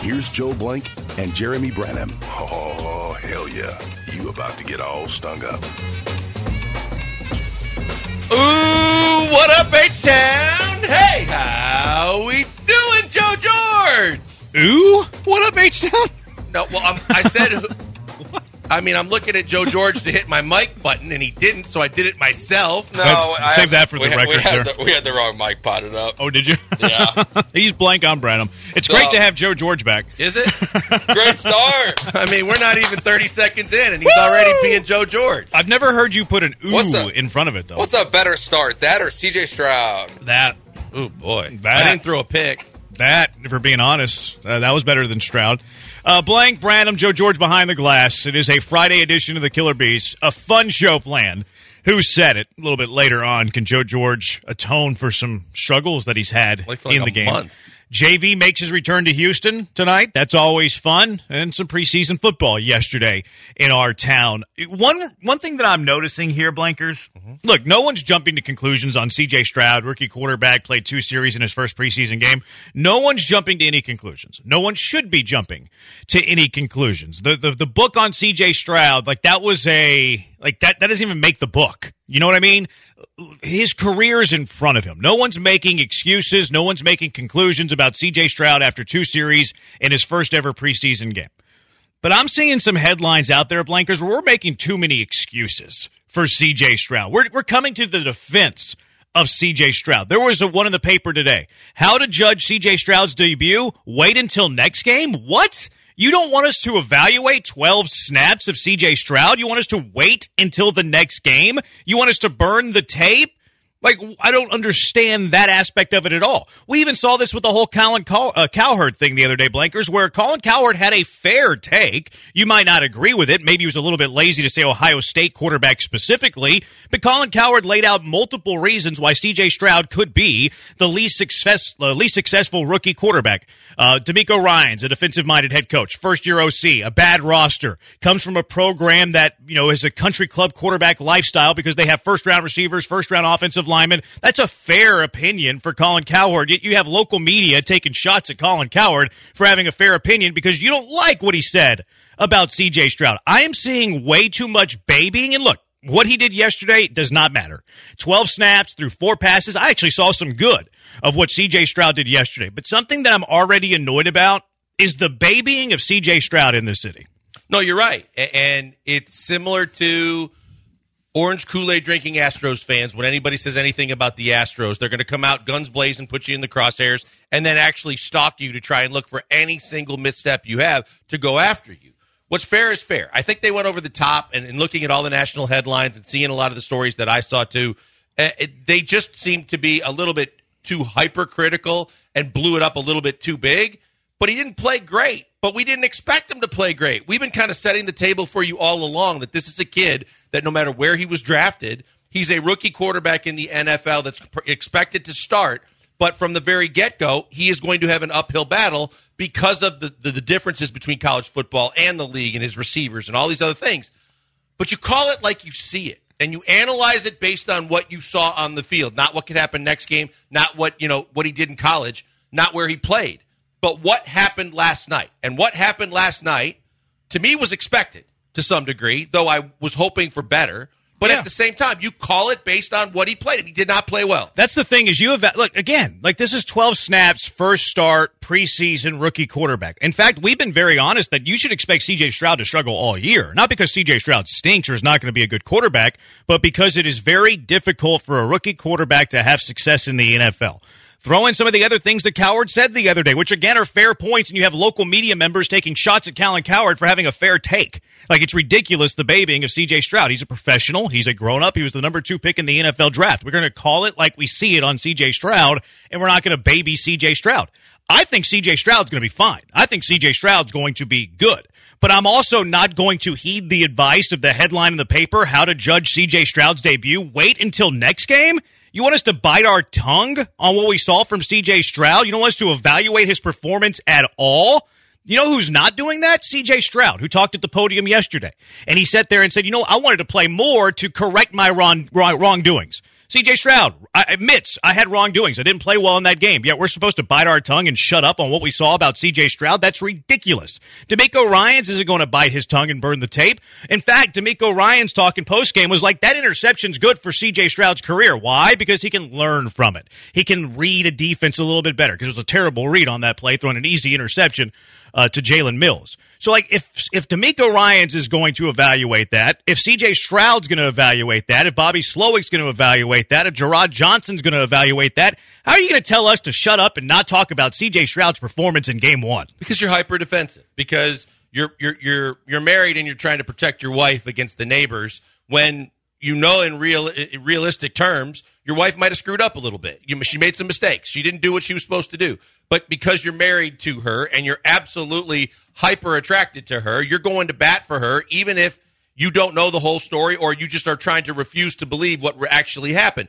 Here's Joel Blank and Jeremy Branham. Oh, hell yeah. You about to get all stung up. Ooh, what up, H-Town? Hey, how we doing, Joe George? Ooh, what up, H Town? No, well, I'm, I said, I mean, I'm looking at Joe George to hit my mic button, and he didn't, so I did it myself. No, I save that for we the had- we record, had sir. the, we had the wrong mic potted up. Oh, did you? Yeah. He's blank on Branham. It's So- great to have Joe George back. Is it? Great start. I mean, we're not even 30 seconds in, and he's already being Joe George. I've never heard you put an ooh What's in front of it though. What's a better start, that or CJ Stroud? that? Oh, boy. That- I didn't throw a pick. That, if we're being honest, uh, that was better than Stroud. Uh, Blank, Branham, Joe George behind the glass. It is a Friday edition of the Killer Bees. A fun show planned. Who said it? A little bit later on, can Joe George atone for some struggles that he's had Like for like in a the game? month. JV makes his return to Houston tonight. That's always fun, and some preseason football yesterday in our town. One one thing that I'm noticing here, Blankers. Mm-hmm. Look, no one's jumping to conclusions on C.J. Stroud, rookie quarterback, played two series in his first preseason game. No one's jumping to any conclusions. No one should be jumping to any conclusions. The the, the book on C.J. Stroud, like that was a like that that doesn't even make the book. You know what I mean? his career is in front of him. No one's making excuses. No one's making conclusions about CJ Stroud after two series in his first ever preseason game. But I'm seeing some headlines out there, Blankers, where we're making too many excuses for CJ Stroud. We're, we're coming to the defense of CJ Stroud. There was a one in the paper today. How to judge CJ Stroud's debut? Wait until next game? What? You don't want us to evaluate 12 snaps of CJ Stroud? You want us to wait until the next game? You want us to burn the tape? Like, I don't understand that aspect of it at all. We even saw this with the whole Colin Cow- uh, Cowherd thing the other day, Blankers, where Colin Cowherd had a fair take. You might not agree with it. Maybe he was a little bit lazy to say Ohio State quarterback specifically, but Colin Cowherd laid out multiple reasons why CJ Stroud could be the least success, uh, least successful rookie quarterback. Uh, DeMeco Ryan's a defensive-minded head coach, first year OC, a bad roster, comes from a program that you know is a country club quarterback lifestyle because they have first-round receivers, first-round offensive linemen. That's a fair opinion for Colin Cowherd. Yet you have local media taking shots at Colin Cowherd for having a fair opinion because you don't like what he said about CJ Stroud. I am seeing way too much babying, and look. What he did yesterday does not matter. 12 snaps through four passes. I actually saw some good of what CJ Stroud did yesterday. But something that I'm already annoyed about is the babying of CJ Stroud in this city. No, you're right. And it's similar to orange Kool Aid drinking Astros fans. When anybody says anything about the Astros, they're going to come out guns blazing, put you in the crosshairs, and then actually stalk you to try and look for any single misstep you have to go after you. What's fair is fair. I think they went over the top, and, and looking at all the national headlines and seeing a lot of the stories that I saw too, uh, it, they just seemed to be a little bit too hypercritical and blew it up a little bit too big. But he didn't play great. But we didn't expect him to play great. We've been kind of setting the table for you all along that this is a kid that no matter where he was drafted, he's a rookie quarterback in the NFL that's expected to start. But from the very get go, he is going to have an uphill battle because of the, the, the differences between college football and the league and his receivers and all these other things. But you call it like you see it and you analyze it based on what you saw on the field, not what could happen next game, not what, you know, what he did in college, not where he played, but what happened last night. And what happened last night to me was expected to some degree, though I was hoping for better. But Yeah. at the same time, you call it based on what he played, and he did not play well. That's the thing is you have look again like this is 12 snaps first start preseason rookie quarterback. In fact, we've been very honest that you should expect CJ Stroud to struggle all year. Not because CJ Stroud stinks or is not going to be a good quarterback, but because it is very difficult for a rookie quarterback to have success in the NFL. Throw in some of the other things that Cowherd said the other day, which again are fair points, and you have local media members taking shots at Colin Cowherd for having a fair take. Like it's ridiculous the babying of CJ Stroud. He's a professional. He's a grown up. He was the number two pick in the NFL draft. We're going to call it like we see it on CJ Stroud, and we're not going to baby CJ Stroud. I think CJ Stroud's going to be fine. I think CJ Stroud's going to be good. But I'm also not going to heed the advice of the headline in the paper, how to judge CJ Stroud's debut. Wait until next game. You want us to bite our tongue on what we saw from CJ Stroud? You don't want us to evaluate his performance at all? You know who's not doing that? CJ Stroud, who talked at the podium yesterday. And he sat there and said, you know, I wanted to play more to correct my wrong, wrong, wrongdoings. CJ Stroud admits I had wrongdoings. I didn't play well in that game. Yet we're supposed to bite our tongue and shut up on what we saw about CJ Stroud. That's ridiculous. DeMeco Ryans isn't going to bite his tongue and burn the tape. In fact, DeMeco Ryans talking post game was like that interception's good for CJ Stroud's career. Why? Because he can learn from it. He can read a defense a little bit better because it was a terrible read on that play, throwing an easy interception uh, to Jalen Mills. So, like, if if DeMeco Ryans is going to evaluate that, if C.J. Stroud's going to evaluate that, if Bobby Slowik's going to evaluate that, if Jerrod Johnson's going to evaluate that, how are you going to tell us to shut up and not talk about C.J. Stroud's performance in Game One? Because you're hyper defensive. Because you're you're you're you're married and you're trying to protect your wife against the neighbors when you know in real in realistic terms your wife might have screwed up a little bit. You, she made some mistakes. She didn't do what she was supposed to do. But because you're married to her and you're absolutely hyper attracted to her, you're going to bat for her, even if you don't know the whole story or you just are trying to refuse to believe what actually happened.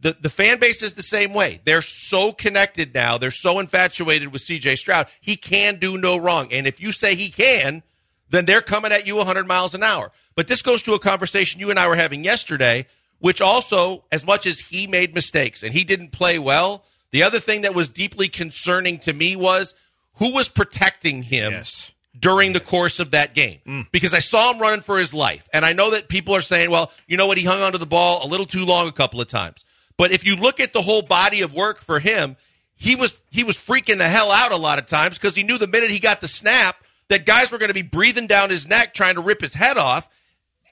The, the fan base is the same way. They're so connected now. They're so infatuated with CJ Stroud. He can do no wrong. And if you say he can, then they're coming at you 100 miles an hour. But this goes to a conversation you and I were having yesterday, which also, as much as he made mistakes and he didn't play well, the other thing that was deeply concerning to me was who was protecting him Yes. during the course of that game. Mm. Because I saw him running for his life. And I know that people are saying, well, you know what? He hung onto the ball a little too long a couple of times. But if you look at the whole body of work for him, he was he was freaking the hell out a lot of times because he knew the minute he got the snap that guys were going to be breathing down his neck trying to rip his head off.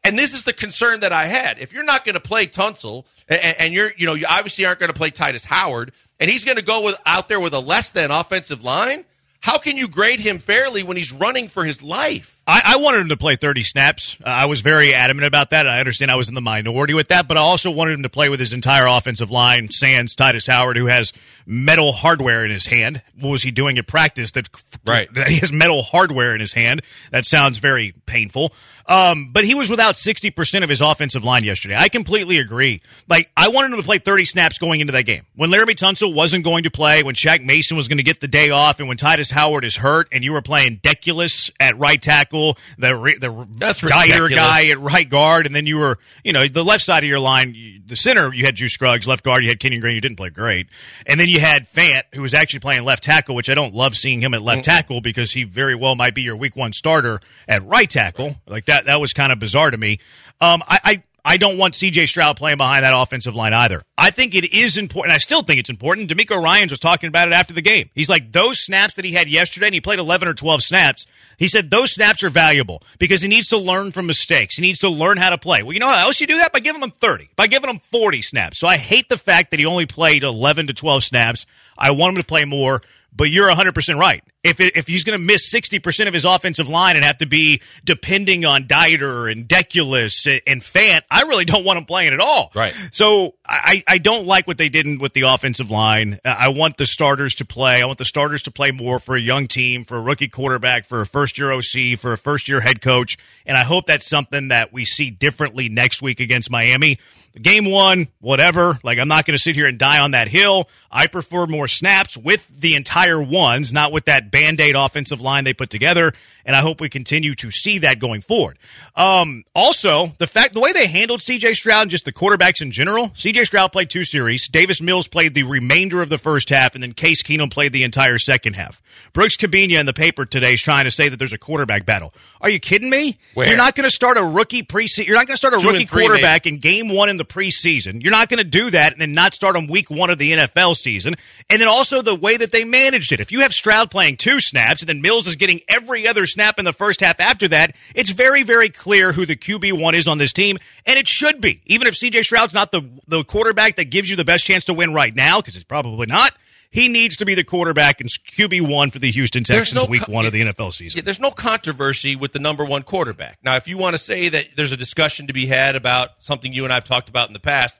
And this is the concern that I had. If you're not going to play Tunsil, and, and you're, you know, you obviously aren't going to play Tytus Howard, and he's going to go with out there with a less than offensive line, how can you grade him fairly when he's running for his life? I, I wanted him to play 30 snaps. Uh, I was very adamant about that. I understand I was in the minority with that, but I also wanted him to play with his entire offensive line. Sands, Tytus Howard, who has metal hardware in his hand. What was he doing at practice? That Right. He has metal hardware in his hand. That sounds very painful. Um, but he was without 60% of his offensive line yesterday. I completely agree. Like, I wanted him to play 30 snaps going into that game. When Laremy Tunsil wasn't going to play, when Shaq Mason was going to get the day off, and when Tytus Howard is hurt, and you were playing Deculus at right tackle, the, re- the That's Dyer ridiculous. guy at right guard, and then you were, you know, the left side of your line, you- the center, you had Drew Scruggs, left guard, you had Kenyon Green, who didn't play great. And then you had Fant, who was actually playing left tackle, which I don't love seeing him at left tackle because he very well might be your week one starter at right tackle. Like that, that was kind of bizarre to me. Um, I, I, I don't want CJ Stroud playing behind that offensive line either. I think it is important. I still think it's important. DeMeco Ryans was talking about it after the game. He's like, those snaps that he had yesterday, and he played 11 or 12 snaps. He said those snaps are valuable because he needs to learn from mistakes. He needs to learn how to play. Well, you know how else you do that? By giving him 30, by giving him 40 snaps. So I hate the fact that he only played 11 to 12 snaps. I want him to play more, but you're 100% right. If, it, if he's going to miss 60% of his offensive line and have to be depending on Dieter and Deculus and, and Fant, I really don't want him playing at all. Right. So I, I don't like what they did with the offensive line. I want the starters to play. I want the starters to play more for a young team, for a rookie quarterback, for a first year OC, for a first year head coach. And I hope that's something that we see differently next week against Miami. Game one, whatever. Like, I'm not going to sit here and die on that hill. I prefer more snaps with the entire ones, not with that band aid offensive line they put together. And I hope we continue to see that going forward. Um, also, the fact, the way they handled CJ Stroud and just the quarterbacks in general, CJ Stroud played two series. Davis Mills played the remainder of the first half, and then Case Keenum played the entire second half. Brooks Kubena in the paper today is trying to say that there's a quarterback battle. Are you kidding me? Where? You're not going to start a rookie preseason. You're not going to start a Two rookie three, quarterback in game one in the preseason. You're not going to do that and then not start on week one of the NFL season. And then also the way that they managed it. If you have Stroud playing two snaps and then Mills is getting every other snap in the first half after that, it's very, very clear who the QB1 is on this team. And it should be. Even if CJ Stroud's not the, the quarterback that gives you the best chance to win right now, because it's probably not. He needs to be the quarterback and QB one for the Houston Texans no week one of the NFL season. Yeah, there's no controversy with the number one quarterback. Now, if you want to say that there's a discussion to be had about something you and I've talked about in the past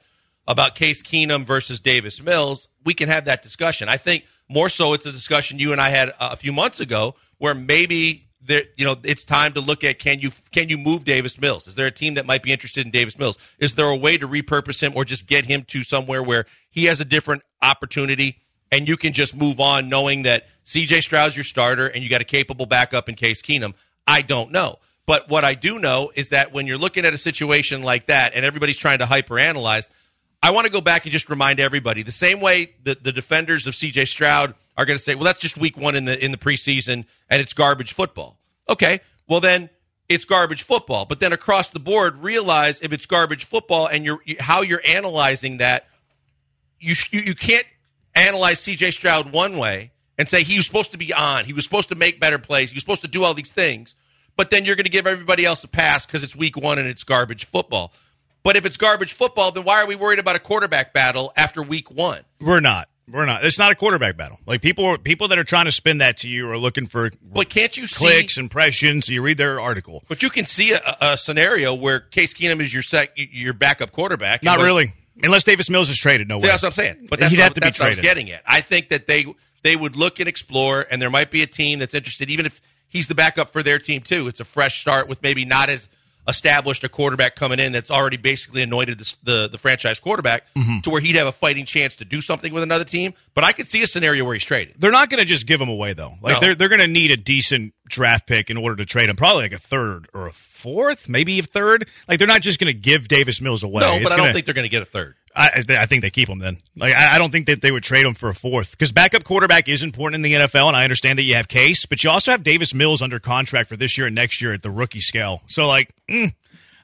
about Case Keenum versus Davis Mills, we can have that discussion. I think more so it's a discussion you and I had uh, a few months ago where maybe there, you know, it's time to look at can you can you move Davis Mills? Is there a team that might be interested in Davis Mills? Is there a way to repurpose him or just get him to somewhere where he has a different opportunity and you can just move on knowing that CJ Stroud's your starter and you got a capable backup in Case Keenum. I don't know. But what I do know is that when you're looking at a situation like that and everybody's trying to hyperanalyze, I want to go back and just remind everybody the same way that the defenders of CJ Stroud are going to say, well, that's just week one in the in the preseason and it's garbage football. Okay, well then it's garbage football. But then across the board, realize if it's garbage football and you're how you're analyzing that, you you, you can't analyze CJ Stroud one way and say he was supposed to be on, he was supposed to make better plays, he was supposed to do all these things, but then you're going to give everybody else a pass because it's week one and it's garbage football. But if it's garbage football, then why are we worried about a quarterback battle after week one? We're not. We're not. It's not a quarterback battle. Like people, people that are trying to spin that to you are looking for. But can't you clicks, see, impressions? You read their article. But you can see a, a scenario where Case Keenum is your sec, your backup quarterback. Not really, unless Davis Mills is traded. No way. That's what I'm saying. But that's he'd what, have to be that's was traded. getting at. I think that they they would look and explore, and there might be a team that's interested, even if he's the backup for their team too. It's a fresh start with maybe not as established a quarterback coming in that's already basically anointed the the, the franchise quarterback Mm-hmm. to where he'd have a fighting chance to do something with another team. But I could see a scenario where he's traded. They're not going to just give him away though. Like No. they're they're going to need a decent draft pick in order to trade him. Probably like a third or a fourth, maybe a third. Like they're not just going to give Davis Mills away. No, It's but I don't gonna- think they're going to get a third. I, I think they keep him then. Like I, I don't think that they would trade him for a fourth because backup quarterback is important in the NFL, and I understand that you have Case, but you also have Davis Mills under contract for this year and next year at the rookie scale. So like. Mm,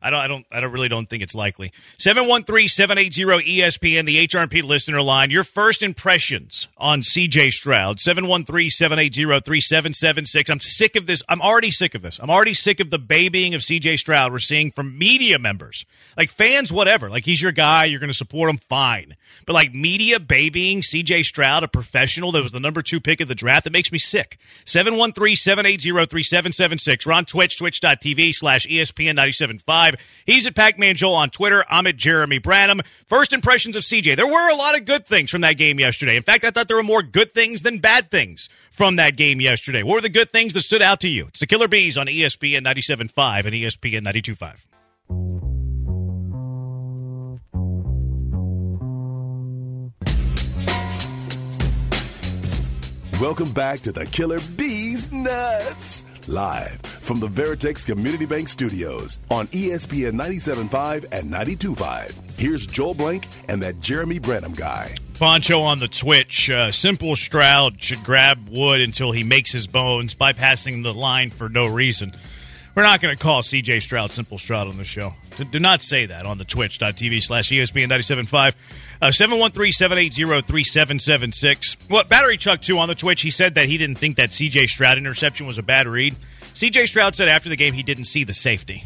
I don't I don't I don't really don't think it's likely. 713-780-ESPN, the HRP listener line. Your first impressions on CJ Stroud. 713-780-3776. I'm sick of this. I'm already sick of this. I'm already sick of the babying of CJ Stroud we're seeing from media members. Like fans whatever. Like he's your guy, you're going to support him fine. But like media babying CJ Stroud, a professional that was the number 2 pick of the draft, that makes me sick. 713-780-3776. We're on Twitch twitch.tv/espn975 live. He's at Pac Man Joel on Twitter. I'm at Jeremy Branham. First impressions of CJ. There were a lot of good things from that game yesterday. In fact, I thought there were more good things than bad things from that game yesterday. What were the good things that stood out to you? It's the Killer Bees on ESPN 97.5 and ESPN 92.5. Welcome back to the Killer Bees Nuts, live from the Veritex Community Bank Studios on ESPN 97.5 and 92.5. Here's Joel Blank and that Jeremy Branham guy. Poncho on the Twitch. Uh, Simple Stroud should grab wood until he makes his bones, bypassing the line for no reason. We're not going to call CJ Stroud Simple Stroud on the show. Do, do not say that on the twitch.tv slash ESPN 97.5. Uh, 713-780-3776. What Battery Chuck, too, on the Twitch, he said that he didn't think that CJ Stroud interception was a bad read. CJ Stroud said after the game he didn't see the safety.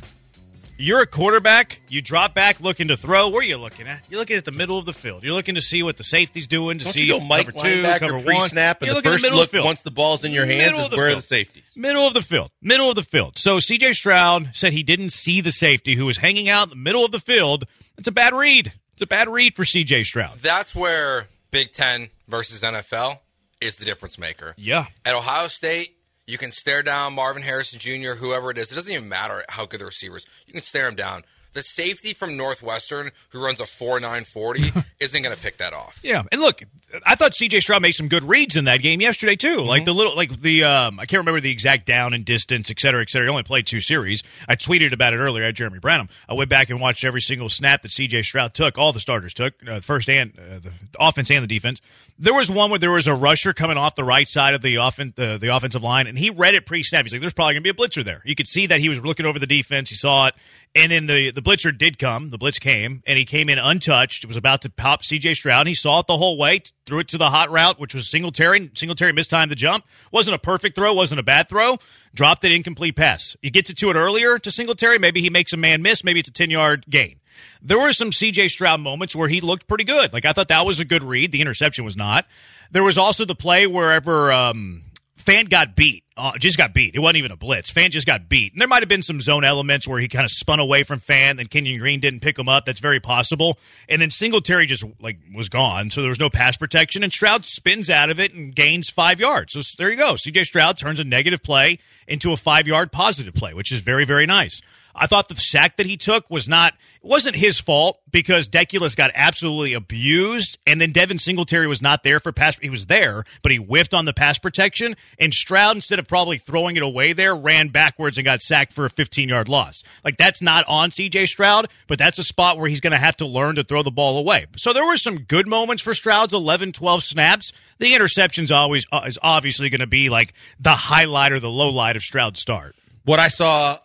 You're a quarterback. You drop back looking to throw. Where are you looking at? You're looking at the middle of the field. You're looking to see what the safety's doing. To Don't see you go Mike cover two, cover linebacker one. pre-snap, and You're the looking at first middle of look the field. once the ball's in your hands Middle is of the where are field. the safeties. Middle of the field. Middle of the field. So CJ Stroud said he didn't see the safety who was hanging out in the middle of the field. It's a bad read. It's a bad read for CJ Stroud. That's where Big Ten versus NFL is the difference maker. Yeah. At Ohio State, you can stare down Marvin Harrison Jr., whoever it is. It doesn't even matter how good the receivers. You can stare him down. The safety from Northwestern, who runs a four nine forty, isn't going to pick that off. Yeah, and look, I thought C.J. Stroud made some good reads in that game yesterday too. Mm-hmm. Like the little, like the, um, I can't remember the exact down and distance, et cetera, et cetera. He only played two series. I tweeted about it earlier at Jeremy Branham. I went back and watched every single snap that C.J. Stroud took. All the starters took, uh, first and uh, the offense and the defense. There was one where there was a rusher coming off the right side of the offen- the, the offensive line, and he read it pre-snap. He's like, "There's probably going to be a blitzer there." You could see that he was looking over the defense. He saw it, and then the the blitzer did come. The blitz came, and he came in untouched. It was about to pop C.J. Stroud. He saw it the whole way, threw it to the hot route, which was Singletary. Singletary mistimed the jump. wasn't a perfect throw, wasn't a bad throw. Dropped it incomplete pass. He gets it to it earlier to Singletary. Maybe he makes a man miss. Maybe it's a ten yard gain. There were some CJ Stroud moments where he looked pretty good. Like I thought that was a good read. The interception was not. There was also the play wherever um, Fant got beat. Uh, just got beat. It wasn't even a blitz. Fant just got beat. And there might have been some zone elements where he kind of spun away from Fant, and Kenyon Green didn't pick him up. That's very possible. And then Singletary just like was gone, so there was no pass protection. And Stroud spins out of it and gains five yards. So there you go. CJ Stroud turns a negative play into a five yard positive play, which is very very nice. I thought the sack that he took was not it wasn't his fault because Deculus got absolutely abused, and then Devin Singletary was not there for pass. He was there, but he whiffed on the pass protection, and Stroud instead of probably throwing it away there, ran backwards and got sacked for a 15 yard loss. Like that's not on C.J. Stroud, but that's a spot where he's going to have to learn to throw the ball away. So there were some good moments for Stroud's 11, 12 snaps. The interception's always uh, is obviously going to be like the highlight or the low light of Stroud's start. What I saw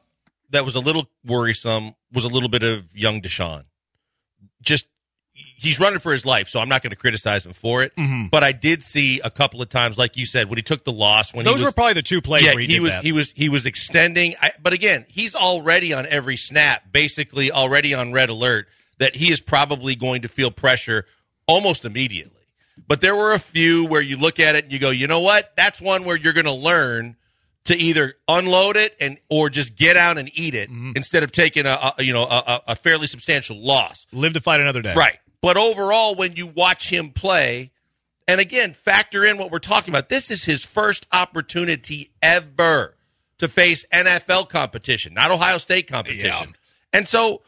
that was a little worrisome was a little bit of young Deshaun. Just he's running for his life, so I'm not going to criticize him for it. Mm-hmm. But I did see a couple of times, like you said, when he took the loss. When Those he was, were probably the two plays yeah, where he, he, did was that. he was he was extending. I, but again, he's already on every snap, basically already on red alert that he is probably going to feel pressure almost immediately. But there were a few where you look at it and you go, you know what? That's one where you're going to learn to either unload it and or just get out and eat it Mm-hmm. instead of taking a, a you know a, a- fairly substantial loss. Live to fight another day. Right. But overall, when you watch him play, and again, factor in what we're talking about, this is his first opportunity ever to face NFL competition, not Ohio State competition. Yeah. And so,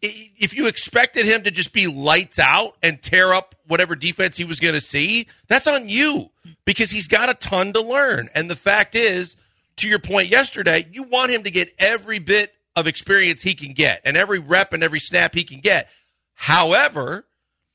if you expected him to just be lights out and tear up whatever defense he was going to see, that's on you because he's got a ton to learn. And the fact is, to your point yesterday, you want him to get every bit of experience he can get and every rep and every snap he can get. However,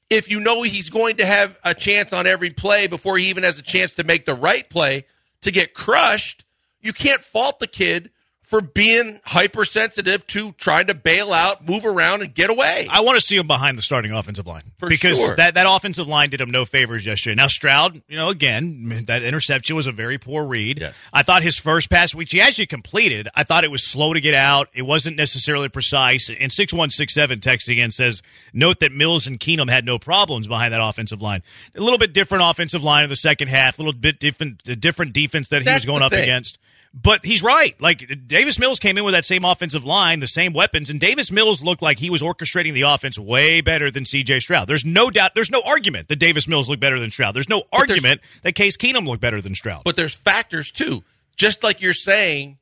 if you know he's going to have a chance on every play before he even has a chance to make the right play to get crushed, you can't fault the kid for being hypersensitive to trying to bail out, move around, and get away. I want to see him behind the starting offensive line For because sure. that, that offensive line did him no favors yesterday. Now Stroud, you know, again, that interception was a very poor read. Yes. I thought his first pass, which he actually completed, I thought it was slow to get out. It wasn't necessarily precise. And six one six seven texting in says, note that Mills and Keenum had no problems behind that offensive line. A little bit different offensive line in the second half. A little bit different, different defense that he That's was going up thing. against. But he's right. Like Davis Mills came in with that same offensive line, the same weapons, and Davis Mills looked like he was orchestrating the offense way better than C.J. Stroud. There's no doubt. There's no argument that Davis Mills looked better than Stroud. There's no there's- argument that Case Keenum looked better than Stroud. But there's factors too. Just like you're saying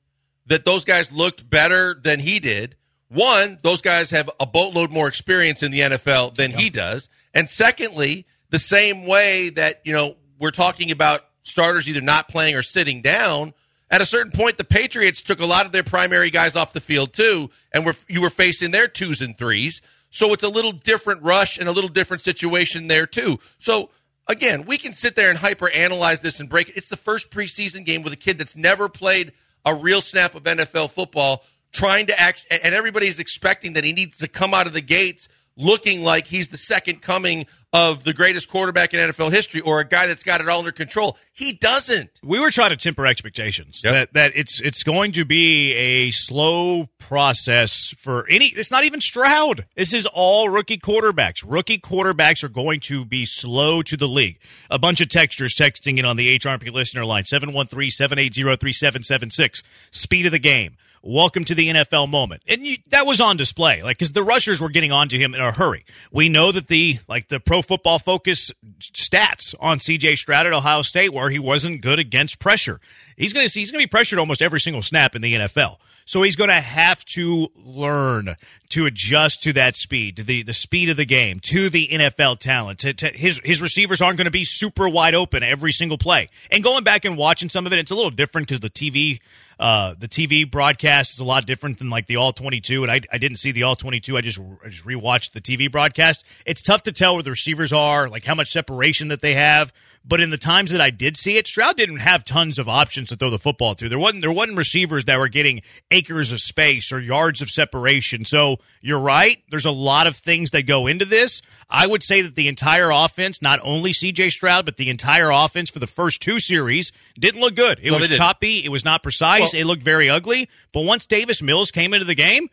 that those guys looked better than he did. One, those guys have a boatload more experience in the NFL than he does. And secondly, the same way that, you know, we're talking about starters either not playing or sitting down, at a certain point the Patriots took a lot of their primary guys off the field too, and were you were facing their twos and threes. So it's a little different rush and a little different situation there too. So again, we can sit there and hyper analyze this and break it. It's the first preseason game with a kid that's never played a real snap of NFL football, trying to act, and everybody's expecting that he needs to come out of the gates looking like he's the second coming of the greatest quarterback in NFL history or a guy that's got it all under control. He doesn't. we were trying to temper expectations Yep. that that it's it's going to be a slow process for any it's not even Stroud. This is all rookie quarterbacks. Rookie quarterbacks are going to be slow to the league. A bunch of textures texting in on the HRP listener line 713-780-3776. Speed of the game. Welcome to the NFL moment. And you, that was on display, like, because the rushers were getting onto him in a hurry. We know that the, like, the pro football focus stats on CJ Stroud at Ohio State where he wasn't good against pressure. He's going to see, he's going to be pressured almost every single snap in the NFL. So he's going to have to learn to adjust to that speed, to the, the speed of the game, to the NFL talent. To, to his his receivers aren't going to be super wide open every single play. And going back and watching some of it, it's a little different because the TV uh, the TV broadcast is a lot different than like the All 22, and I, I didn't see the All 22. I just I just rewatched the TV broadcast. It's tough to tell where the receivers are, like how much separation that they have. But in the times that I did see it, Stroud didn't have tons of options to throw the football to. There wasn't there wasn't receivers that were getting acres of space or yards of separation. So you're right. There's a lot of things that go into this. I would say that the entire offense, not only C.J. Stroud, but the entire offense for the first two series didn't look good. It No, was choppy. It was not precise. Well- it looked very ugly. But once Davis Mills came into the game,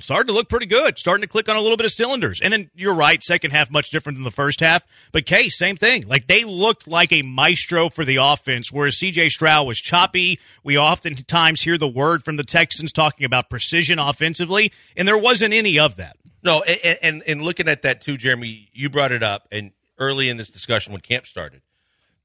started to look pretty good. Starting to click on a little bit of cylinders. And then you're right, second half much different than the first half. But Case, same thing. Like they looked like a maestro for the offense, whereas CJ Stroud was choppy. We oftentimes hear the word from the Texans talking about precision offensively, and there wasn't any of that. No, and, and and looking at that too, Jeremy, you brought it up, and early in this discussion when camp started,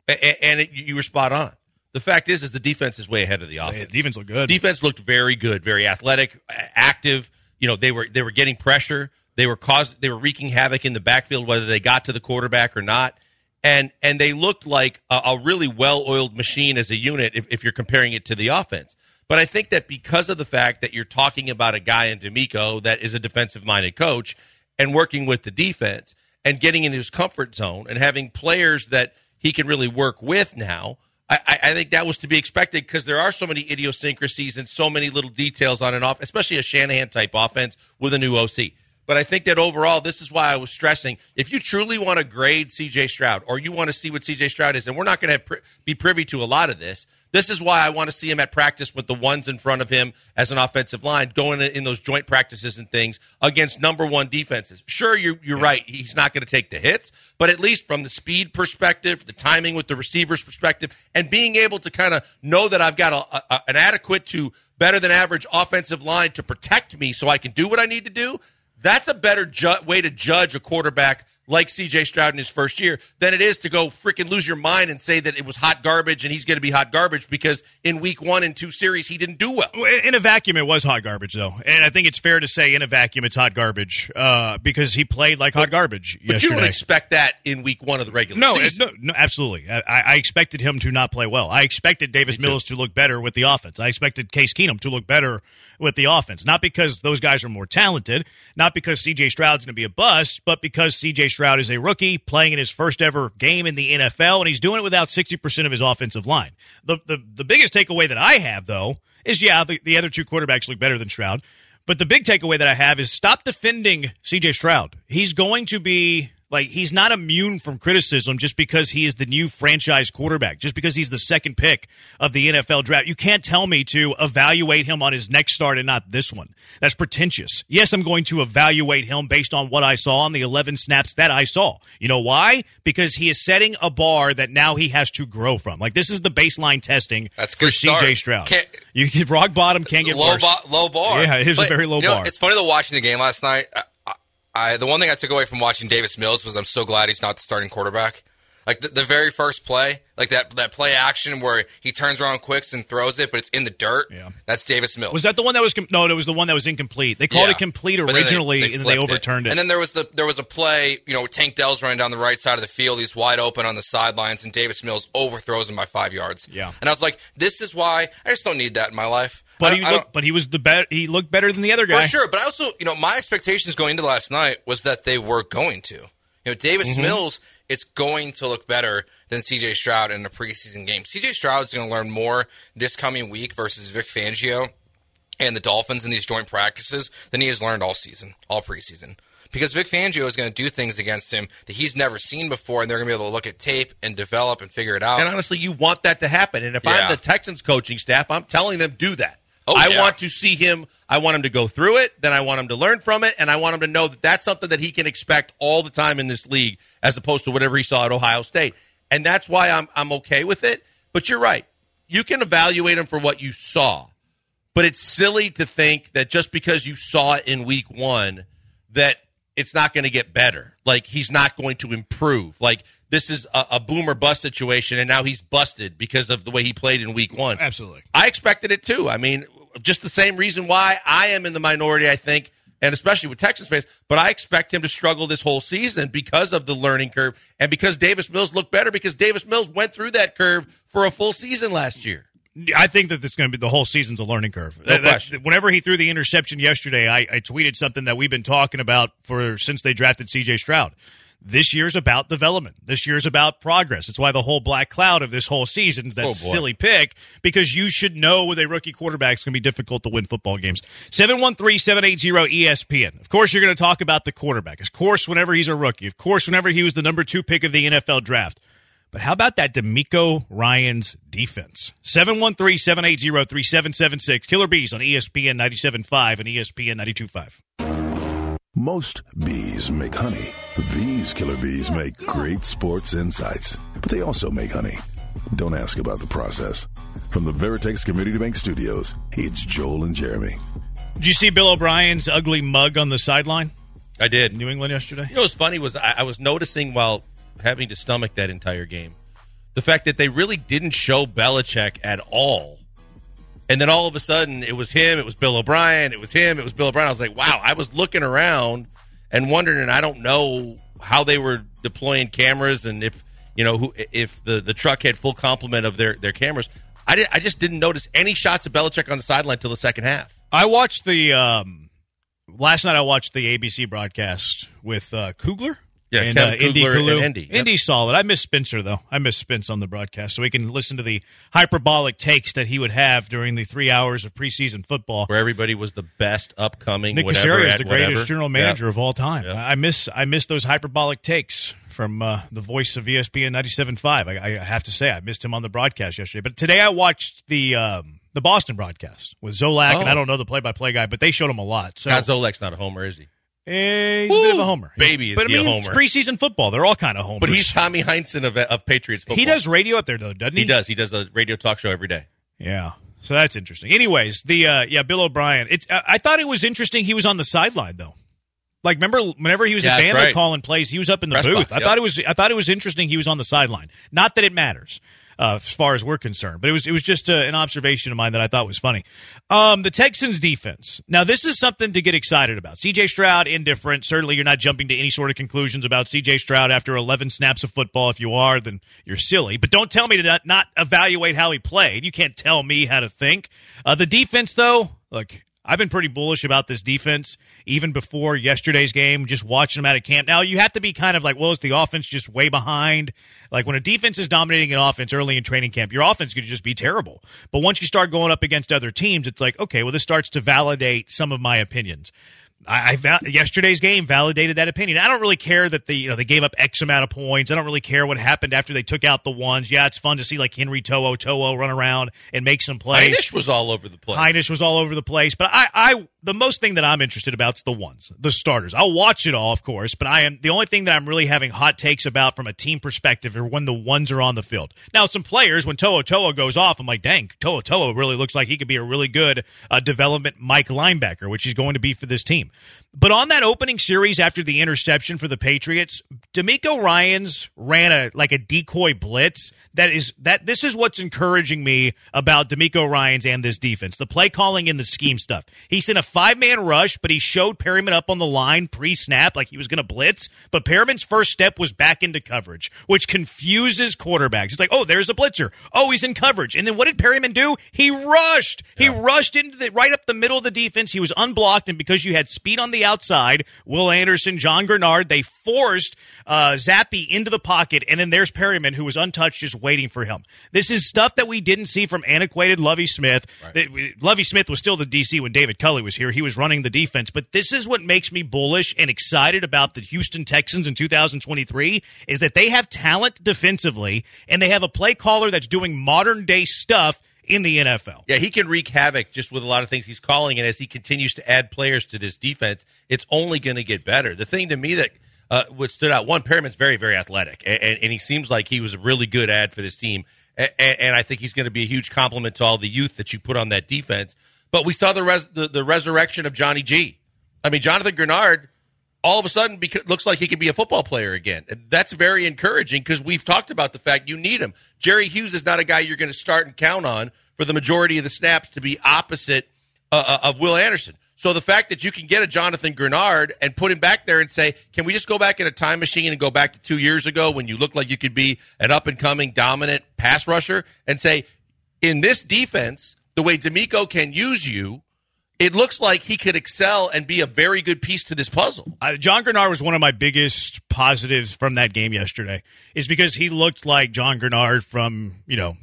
and it, you were spot on. The fact is, is the defense is way ahead of the offense. Yeah, defense looked good. Defense looked very good, very athletic, active. You know, they were they were getting pressure. They were cause they were wreaking havoc in the backfield, whether they got to the quarterback or not. And and they looked like a, a really well oiled machine as a unit if, if you're comparing it to the offense. But I think that because of the fact that you're talking about a guy in DeMeco that is a defensive minded coach and working with the defense and getting in his comfort zone and having players that he can really work with now, I, I think that was to be expected because there are so many idiosyncrasies and so many little details on and off, especially a Shanahan type offense with a new OC. But I think that overall, this is why I was stressing. If you truly want to grade CJ Stroud or you want to see what CJ Stroud is, and we're not going to be privy to a lot of this, this is why I want to see him at practice with the ones in front of him as an offensive line, going in those joint practices and things against number one defenses. Sure, you're, you're yeah. right. He's not going to take the hits, but at least from the speed perspective, the timing with the receivers perspective, and being able to kind of know that I've got a, a, an adequate to better than average offensive line to protect me so I can do what I need to do. That's a better ju- way to judge a quarterback like CJ Stroud in his first year than it is to go freaking lose your mind and say that it was hot garbage and he's going to be hot garbage because in week one and two series he didn't do well. In a vacuum, it was hot garbage though, and I think it's fair to say in a vacuum it's hot garbage uh, because he played like hot garbage. But yesterday. you don't expect that in week one of the regular no, season. No, no, absolutely. I, I, expected him to not play well. I expected Davis Mills to look better with the offense. I expected Case Keenum to look better with the offense, not because those guys are more talented, not because CJ Stroud's going to be a bust, but because CJ Stroud is a rookie playing in his first ever game in the NFL, and he's doing it without 60% of his offensive line. The, the, the biggest takeaway that I have, though, is yeah, the, the other two quarterbacks look better than Stroud. But the big takeaway that I have is stop defending CJ Stroud. He's going to be like he's not immune from criticism just because he is the new franchise quarterback, just because he's the second pick of the NFL draft. You can't tell me to evaluate him on his next start and not this one. That's pretentious. Yes, I'm going to evaluate him based on what I saw on the 11 snaps that I saw. You know why? Because he is setting a bar that now he has to grow from. Like this is the baseline testing That's for CJ Stroud. Can't, you rock bottom can't get low worse. Bo- low bar. Yeah, it is a very low you know, bar. It's funny though watching the game last night. I the one thing I took away from watching Davis Mills was I'm so glad he's not the starting quarterback. Like the, the very first play, like that that play action where he turns around quicks and throws it, but it's in the dirt. Yeah. That's Davis Mills. Was that the one that was com- no? It was the one that was incomplete. They called Yeah. it complete originally, they, they and then they overturned it. And then there was the there was a play, you know, Tank Dell's running down the right side of the field. He's wide open on the sidelines, and Davis Mills overthrows him by five yards. Yeah. And I was like, this is why I just don't need that in my life. but I- he looked, but he was the better. He looked better than the other guy. for sure. But I also, you know, my expectations going into last night was that they were going to. You know, Davis Mm-hmm. Mills, it's going to look better than CJ Stroud in a preseason game. CJ Stroud is going to learn more this coming week versus Vic Fangio and the Dolphins in these joint practices than he has learned all season, all preseason. Because Vic Fangio is going to do things against him that he's never seen before, and they're going to be able to look at tape and develop and figure it out. And honestly, you want that to happen. And if Yeah. I'm the Texans coaching staff, I'm telling them do that. Oh, I yeah. want to see him. I want him to go through it. Then I want him to learn from it, and I want him to know that that's something that he can expect all the time in this league, as opposed to whatever he saw at Ohio State. And that's why I'm I'm okay with it. But you're right. You can evaluate him for what you saw, but it's silly to think that just because you saw it in week one, that it's not going to get better. Like he's not going to improve. Like this is a, a boomer bust situation, and now he's busted because of the way he played in week one. Absolutely. I expected it too. I mean, just the same reason why I am in the minority, I think, and especially with Texas fans, but I expect him to struggle this whole season because of the learning curve and because Davis Mills looked better because Davis Mills went through that curve for a full season last year. I think that it's going to be the whole season's a learning curve. No That- whenever he threw the interception yesterday, I, I tweeted something that we've been talking about for since they drafted C.J. Stroud. This year's about development. This year's about progress. It's why the whole black cloud of this whole season's that Oh, silly pick because you should know with a rookie quarterback it's going to be difficult to win football games. 713-780-ESPN. Of course, you're going to talk about the quarterback. Of course, whenever he's a rookie. Of course, whenever he was the number two pick of the NFL draft. But how about that DeMeco Ryan's defense? 713-780-3776. Killer Bees on ESPN 97.5 and ESPN 92.5. Most bees make honey. These killer bees make great sports insights, but they also make honey. Don't ask about the process. From the Veritex Community Bank Studios, it's Joel and Jeremy. Did you see Bill O'Brien's ugly mug on the sideline I did. New England yesterday? You know what's funny was I, I was noticing while having to stomach that entire game the fact that they really didn't show Belichick at all. And then all of a sudden, it was him, it was Bill O'Brien, it was him, it was Bill O'Brien. I was like, wow, I was looking around and wondering, and I don't know how they were deploying cameras and if you know who if the, the truck had full complement of their, their cameras. I did, I just didn't notice any shots of Belichick on the sideline until the second half. I watched the um, last night. I watched the ABC broadcast with uh, Kugler. Yeah, and uh, Indy Kugler and Indy, yep. Indy's solid. I miss Spencer though. I miss Spence on the broadcast, so we can listen to the hyperbolic takes that he would have during the three hours of preseason football. Where everybody was the best upcoming. Nick whatever, Caserio is the greatest whatever. general manager Yeah. of all time. Yeah. I miss I miss those hyperbolic takes from uh, the voice of ESPN 97.5. I, I have to say I missed him on the broadcast yesterday. But today I watched the um, the Boston broadcast with Zolak, and Oh. I don't know the play by play guy, but they showed him a lot. So God, Zolak's not a homer, is he? Eh, he's a bit of a homer. Baby, is but he I a mean, it's homer. preseason football. They're all kind of homers. But he's Tommy Heinsohn of, of Patriots football. he does radio up there though, doesn't he? He does. He does a radio talk show every day. Yeah. So that's interesting. Anyways, the uh, yeah, Bill O'Brien. It's I I thought it was interesting. He was on the sideline though. Like remember whenever he was Yeah, at that's Vanderbilt right. calling plays, he was up in the Press booth. box, I yep. thought it was I thought it was interesting. He was on the sideline. Not that it matters. Uh, as far as we're concerned, but it was it was just uh, an observation of mine that I thought was funny. Um, the Texans defense. Now this is something to get excited about. C.J. Stroud indifferent. Certainly, you're not jumping to any sort of conclusions about C.J. Stroud after 11 snaps of football. If you are, then you're silly. But don't tell me to not, not evaluate how he played. You can't tell me how to think. Uh, the defense, though, look, I've been pretty bullish about this defense even before yesterday's game, just watching them out of camp. Now, you have to be kind of like, well, is the offense just way behind? Like when a defense is dominating an offense early in training camp, your offense could just be terrible. But once you start going up against other teams, it's like, okay, well, this starts to validate some of my opinions. I, I val- yesterday's game validated that opinion. I don't really care that the you know they gave up X amount of points. I don't really care what happened after they took out the ones. Yeah, it's fun to see like Henry To'oTo'o run around and make some plays. Heinisch was all over the place. Heinisch was all over the place. But I, I, the most thing that I'm interested about is the ones, the starters. I'll watch it all, of course, but I am the only thing that I'm really having hot takes about from a team perspective are when the ones are on the field. Now, some players, when To'oTo'o goes off, I'm like, dang, To'oTo'o really looks like he could be a really good uh, development Mike linebacker, which he's going to be for this team. But on that opening series after the interception for the Patriots, DeMeco Ryans ran a like a decoy blitz. That is that this is what's encouraging me about DeMeco Ryans and this defense. The play calling and the scheme stuff. He sent a five man rush, but he showed Perryman up on the line pre snap like he was going to blitz. But Perryman's first step was back into coverage, which confuses quarterbacks. It's like, oh, there's a blitzer. Oh, he's in coverage. And then what did Perryman do? He rushed. He rushed into the right up the middle of the defense. He was unblocked, and because you had speed on the outside, Will Anderson, John Greenard, they forced uh, Zappe into the pocket, and then there's Perryman who was untouched, just waiting for him. This is stuff that we didn't see from antiquated Lovie Smith. That- Lovie Smith was still the DC when David Culley was here. He was running the defense, but this is what makes me bullish and excited about the Houston Texans in 2023 is that they have talent defensively and they have a play caller that's doing modern day stuff in the NFL. Yeah, he can wreak havoc just with a lot of things he's calling, and as he continues to add players to this defense, it's only going to get better. The thing to me that uh, what stood out, one, Perryman's very, very athletic, and, and, and he seems like he was a really good ad for this team, and, and I think he's going to be a huge compliment to all the youth that you put on that defense. But we saw the res- the, the resurrection of Johnny G. I mean, Jonathan Greenard all of a sudden beca- looks like he could be a football player again. That's very encouraging because we've talked about the fact you need him. Jerry Hughes is not a guy you're going to start and count on for the majority of the snaps to be opposite uh, uh, of Will Anderson. So the fact that you can get a Jonathan Greenard and put him back there and say, can we just go back in a time machine and go back to two years ago when you looked like you could be an up and coming dominant pass rusher and say, in this defense, the way DeMeco can use you, it looks like he could excel and be a very good piece to this puzzle. Uh, John Greenard was one of my biggest positives from that game yesterday, is because he looked like John Greenard from you know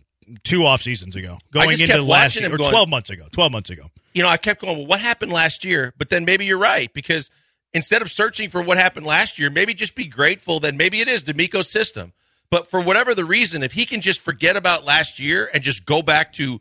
two off seasons ago, going into last year, or going- twelve months ago. Twelve months ago. you know, I kept going, well, what happened last year? But then maybe you're right because instead of searching for what happened last year, maybe just be grateful that maybe it is DeMeco's system. But for whatever the reason, if he can just forget about last year and just go back to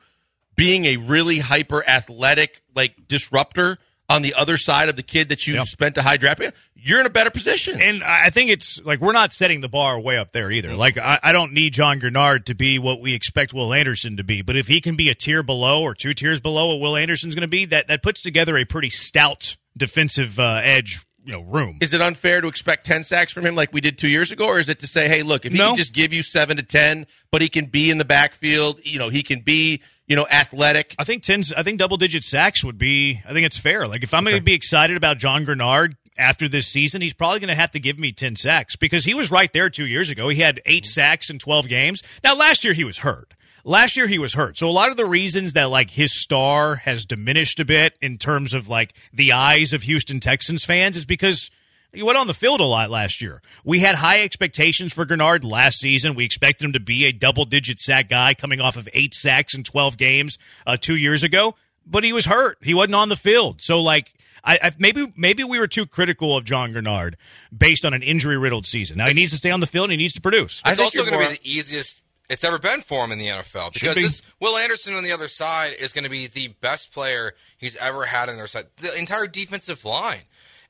being a really hyper athletic, like disruptor on the other side of the kid that you Yep. spent a high draft pick, you're in a better position. And I I think it's like we're not setting the bar way up there either. Like I, I don't need John Greenard to be what we expect Will Anderson to be, but if he can be a tier below or two tiers below what Will Anderson's going to be, that that puts together a pretty stout defensive uh, edge you know room. Is it unfair to expect 10 sacks from him like we did two years ago? Or is it to say, hey, look, if he No. can just give you seven to 10, but he can be in the backfield, you know, he can be, you know, athletic. I think tens. I think double digit sacks would be. I think it's fair. Like if I'm going to be excited about John Greenard after this season, he's probably going to have to give me ten sacks because he was right there two years ago. He had eight mm-hmm. sacks in twelve games. Now last year he was hurt. Last year he was hurt. So a lot of the reasons that like his star has diminished a bit in terms of like the eyes of Houston Texans fans is because he went on the field a lot last year. We had high expectations for Greenard last season. We expected him to be a double digit sack guy coming off of eight sacks in 12 games uh, two years ago, but he was hurt. He wasn't on the field. So, like, I, I, maybe maybe we were too critical of John Greenard based on an injury riddled season. Now he needs to stay on the field and he needs to produce. I It's think also going to be the easiest it's ever been for him in the NFL because be. this Will Anderson on the other side is going to be the best player he's ever had on their side. The entire defensive line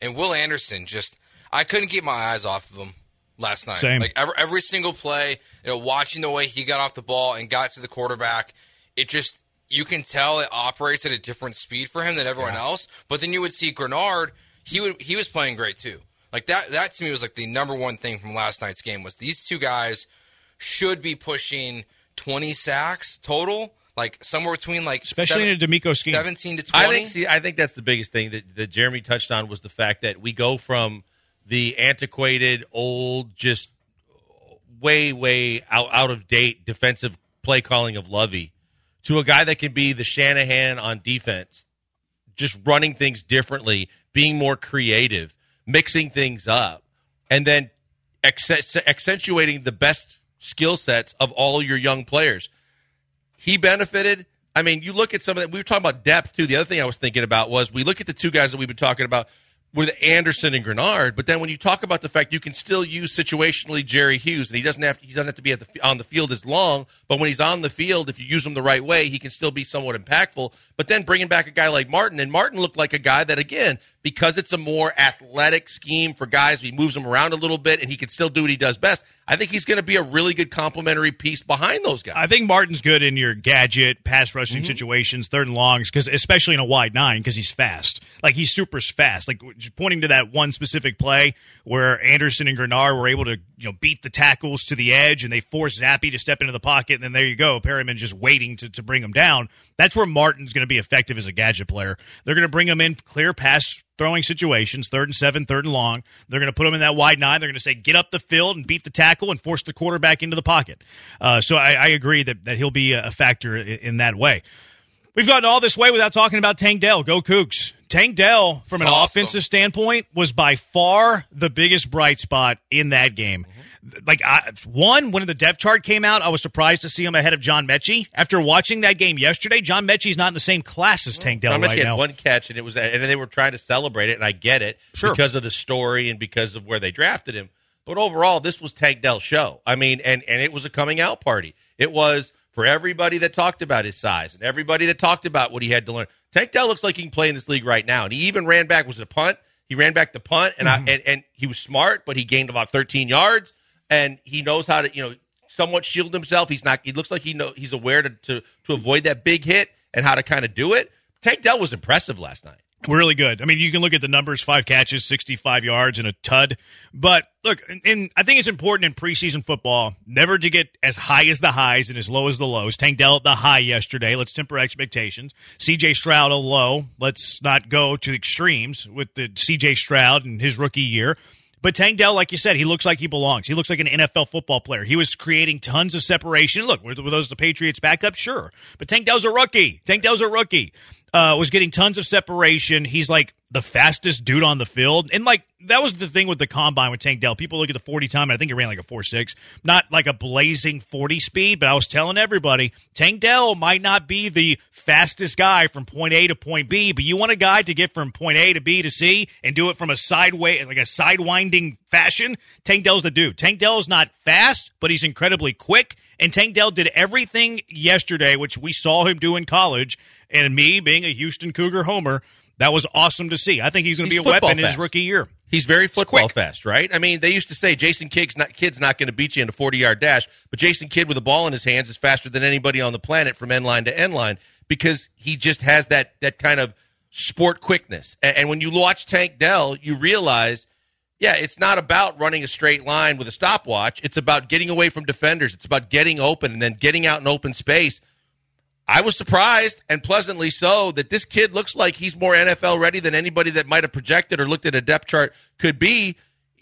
and Will Anderson just I couldn't keep my eyes off of him last night. Same. Like every, every single play, you know, watching the way he got off the ball and got to the quarterback, it just you can tell it operates at a different speed for him than everyone else. But then you would see Greenard, he would he was playing great too. Like that that to me was like the number one thing from last night's game was these two guys should be pushing 20 sacks total, like somewhere between like Especially in a DeMeco scheme. 17 to 20. I think. See, I think that's the biggest thing that, that Jeremy touched on was the fact that we go from the antiquated, old, just way, way out out of date defensive play calling of Lovie to a guy that can be the Shanahan on defense, just running things differently, being more creative, mixing things up, and then accentuating the best skill sets of all your young players he benefited. I mean, you look at some of that. We were talking about depth too. The other thing I was thinking about was we look at the two guys that we've been talking about with Anderson and Greenard, but then when you talk about the fact you can still use situationally Jerry Hughes, and he doesn't have he doesn't have to be the on the field as long, but when he's on the field, if you use him the right way, he can still be somewhat impactful. But then bringing back a guy like Martin, and Martin looked like a guy that again because it's a more athletic scheme for guys, he moves them around a little bit, and he can still do what he does best. I think he's going to be a really good complementary piece behind those guys. I think Martin's good in your gadget pass rushing mm-hmm. situations, third and longs, because especially in a wide nine, because he's fast. Like he's super fast. Like pointing to that one specific play where Anderson and Greenard were able to you know beat the tackles to the edge, and they force Zappe to step into the pocket, and then there you go, Perryman just waiting to to bring him down. That's where Martin's going to be effective as a gadget player. They're going to bring him in clear pass throwing situations, third and seven, third and long. They're going to put him in that wide nine. They're going to say, get up the field and beat the tackle and force the quarterback into the pocket. Uh, so I, I agree that, that he'll be a factor in, in that way. We've gotten all this way without talking about Tank Dell. Go Cougs. Tank Dell, from an awesome. offensive standpoint, was by far the biggest bright spot in that game. Mm-hmm. Like I, one, when the depth chart came out, I was surprised to see him ahead of John Metchie. After watching that game yesterday, John Metchie's not in the same class as Tank Dell right he had now. one catch, and it was, and they were trying to celebrate it, and I get it Sure. because of the story and because of where they drafted him. But overall, this was Tank Dell's show. I mean, and and it was a coming out party. It was for everybody that talked about his size and everybody that talked about what he had to learn. Tank Dell looks like he can play in this league right now, and he even ran back. Was it a punt? He ran back the punt, and Mm-hmm. I and, and he was smart, but he gained about 13 yards, and he knows how to you know somewhat shield himself. He's not. He looks like he know he's aware to to, to avoid that big hit and how to kind of do it. Tank Dell was impressive last night. Really good. I mean, you can look at the numbers: five catches, sixty-five yards, and a tud. But look, and- I think it's important in preseason football never to get as high as the highs and as low as the lows. Tank Dell at the high yesterday. Let's temper expectations. C.J. Stroud a low. Let's not go to extremes with the C.J. Stroud and his rookie year. But Tank Dell, like you said, he looks like he belongs. He looks like an NFL football player. He was creating tons of separation. Look, were those the Patriots backup? Sure. But Tank Dell's a rookie. Tank Dell's a rookie. Uh, was getting tons of separation. He's like the fastest dude on the field. And like that was the thing with the combine with Tank Dell. People look at the 40 time, and I think he ran like a 4.6. Not like a blazing 40 speed, but I was telling everybody, Tank Dell might not be the fastest guy from point A to point B, but you want a guy to get from point A to B to C and do it from a sideways, like a sidewinding fashion. Tank Dell's the dude. Tank Dell is not fast, but he's incredibly quick. And Tank Dell did everything yesterday, which we saw him do in college. And me being a Houston Cougar homer, that was awesome to see. I think he's going to be a weapon football in his rookie year. He's very football quick. fast, right? I mean, they used to say Jason Kidd's not, Kidd's not going to beat you in a 40 yard dash, but Jason Kidd with a ball in his hands is faster than anybody on the planet from end line to end line because he just has that, that kind of sport quickness. And, and when you watch Tank Dell, you realize, yeah, it's not about running a straight line with a stopwatch. It's about getting away from defenders. It's about getting open and then getting out in open space. I was surprised and pleasantly so that this kid looks like he's more NFL ready than anybody that might have projected or looked at a depth chart could be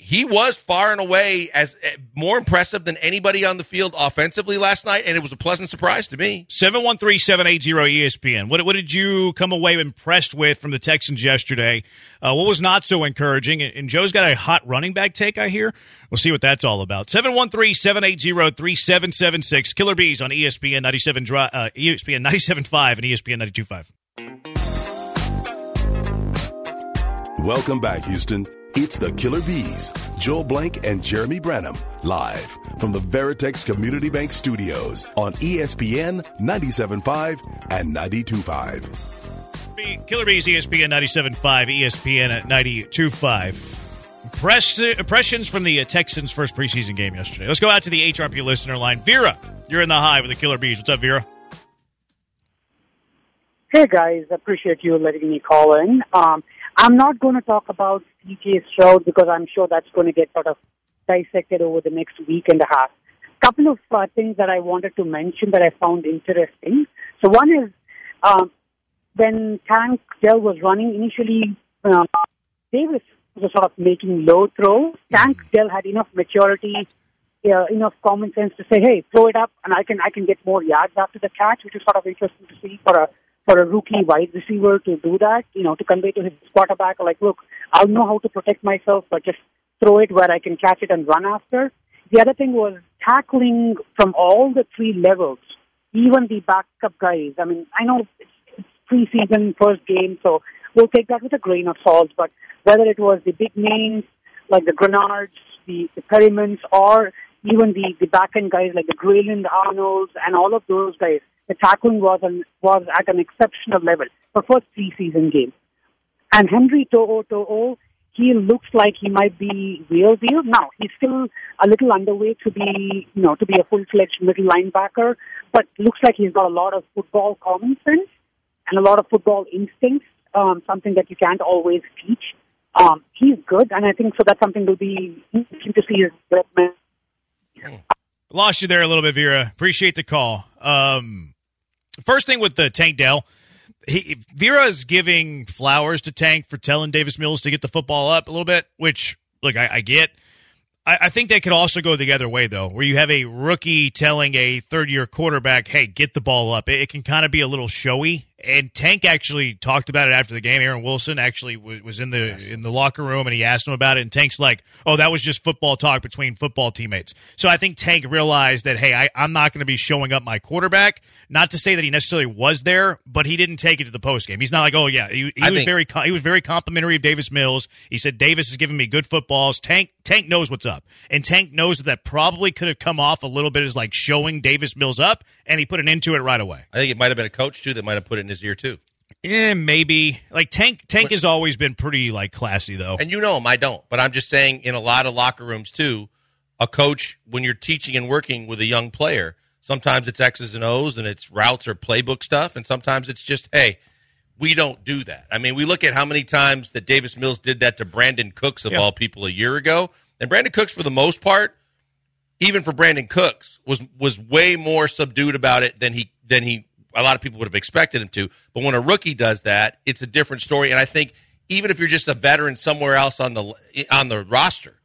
he was far and away as eh, more impressive than anybody on the field offensively last night, and it was a pleasant surprise to me. 713-780-ESPN. What, what did you come away impressed with from the Texans yesterday? Uh, what was not so encouraging? And, and Joe's got a hot running back take, I hear. We'll see what that's all about. 713-780-3776. Killer Bees on ESPN 97, uh, ESPN 97.5 and ESPN 92.5. Welcome back, Houston. It's the Killer Bees, Joel Blank and Jeremy Branham, live from the Veritex Community Bank Studios on ESPN 97.5 and 92.5. Killer Bees, ESPN 97.5, ESPN at 92.5. impressions from the uh, Texans' first preseason game yesterday. Let's go out to the HRP listener line. Vera, you're in the high with the Killer Bees. What's up, Vera? Hey, guys. Appreciate you letting me call in. Um, I'm not going to talk about CJ Stroud because I'm sure that's going to get sort of dissected over the next week and a half. Couple of uh, things that I wanted to mention that I found interesting. So one is um, when Tank Dell was running initially, uh, Davis was sort of making low throws. Tank Dell had enough maturity, uh, enough common sense to say, "Hey, throw it up, and I can I can get more yards after the catch," which is sort of interesting to see for a for a rookie wide receiver to do that, you know, to convey to his quarterback, like, look, I'll know how to protect myself, but just throw it where I can catch it and run after. The other thing was tackling from all the three levels, even the backup guys. I mean, I know it's preseason, first game, so we'll take that with a grain of salt, but whether it was the big names like the Greenards, the, the Perrymans, or even the, the back end guys like the Grayland Arnolds and all of those guys, the tackling was an, was at an exceptional level for first preseason game. And Henry To'oTo'o, he looks like he might be real deal. Now he's still a little underweight to be, you know, to be a full fledged middle linebacker, but looks like he's got a lot of football common sense and a lot of football instincts. Um, something that you can't always teach. Um, he's good, and I think so. That's something to be interesting to see his development. Lost you there a little bit, Vera. Appreciate the call. Um, First thing with the Tank Dell, he, Vera is giving flowers to Tank for telling Davis Mills to get the football up a little bit, which look I, I get. I, I, think that could also go the other way though, where you have a rookie telling a third year quarterback, "Hey, get the ball up." It, it can kind of be a little showy and Tank actually talked about it after the game. Aaron Wilson actually was, was in the in the locker room and he asked him about it. And Tank's like, "Oh, that was just football talk between football teammates." So I think Tank realized that, hey, I, am not going to be showing up my quarterback. Not to say that he necessarily was there, but he didn't take it to the post game. He's not like, "Oh yeah," he, he was think, very he was very complimentary of Davis Mills. He said Davis is giving me good footballs. Tank Tank knows what's up, and Tank knows that that probably could have come off a little bit as like showing Davis Mills up, and he put an end to it right away. I think it might have been a coach too that might have put it in his ear too. Yeah, maybe. Like Tank Tank has always been pretty like classy though. And you know him, I don't. But I'm just saying in a lot of locker rooms too, a coach when you're teaching and working with a young player, sometimes it's X's and O's and it's routes or playbook stuff, and sometimes it's just, hey, we don't do that. I mean, we look at how many times that Davis Mills did that to Brandin Cooks of yeah. all people a year ago. And Brandin Cooks, for the most part, even for Brandin Cooks, was was way more subdued about it than he than he a lot of people would have expected him to. But when a rookie does that, it's a different story. And I think even if you're just a veteran somewhere else on the on the roster,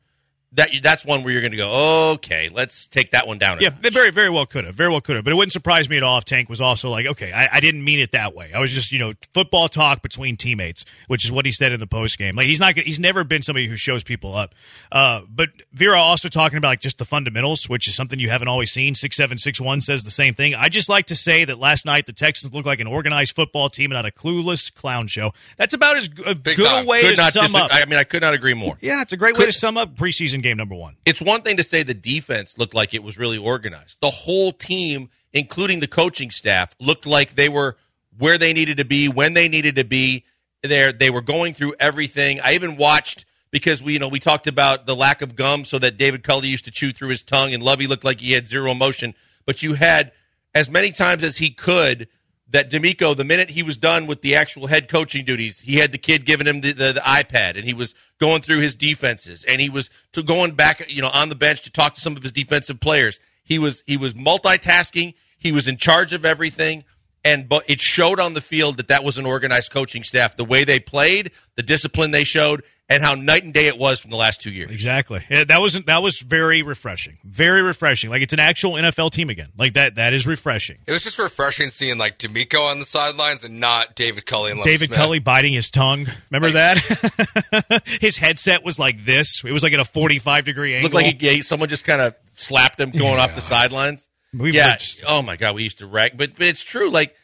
that that's one where you're going to go, okay, let's take that one down. Yeah, they very very well could have, very well could have, but it wouldn't surprise me at all if Tank was also like, okay, I, I, didn't mean it that way. I was just you know football talk between teammates, which is what he said in the post game. Like he's not he's never been somebody who shows people up. Uh, but Vera also talking about like just the fundamentals, which is something you haven't always seen. Six seven six one says the same thing. I just like to say that last night the Texans looked like an organized football team and not a clueless clown show. That's about as good a way could to sum up. I mean, I could not agree more. Yeah, it's a great could, way to sum up preseason game number one. It's one thing to say the defense looked like it was really organized. The whole team, including the coaching staff, looked like they were where they needed to be, when they needed to be. There, they were going through everything. I even watched because we, you know, we talked about the lack of gum, so that David Culley used to chew through his tongue, and Lovie looked like he had zero emotion. But you had as many times as he could that DeMeco, the minute he was done with the actual head coaching duties, he had the kid giving him the, the, the iPad and he was going through his defenses and he was to going back, you know, on the bench to talk to some of his defensive players. He was he was multitasking. He was in charge of everything and but it showed on the field that that was an organized coaching staff the way they played the discipline they showed and how night and day it was from the last two years Exactly. Yeah, that wasn't that was very refreshing. Very refreshing. Like it's an actual NFL team again. Like that that is refreshing. It was just refreshing seeing like DeMeco on the sidelines and not David Culley and Lovie David Smith. Culley biting his tongue. Remember Like- that? his headset was like this. It was like at a 45 degree angle. looked like he, yeah, someone just kind of slapped him going off the sidelines We've yeah reached- oh my god we used to wreck but, but it's true like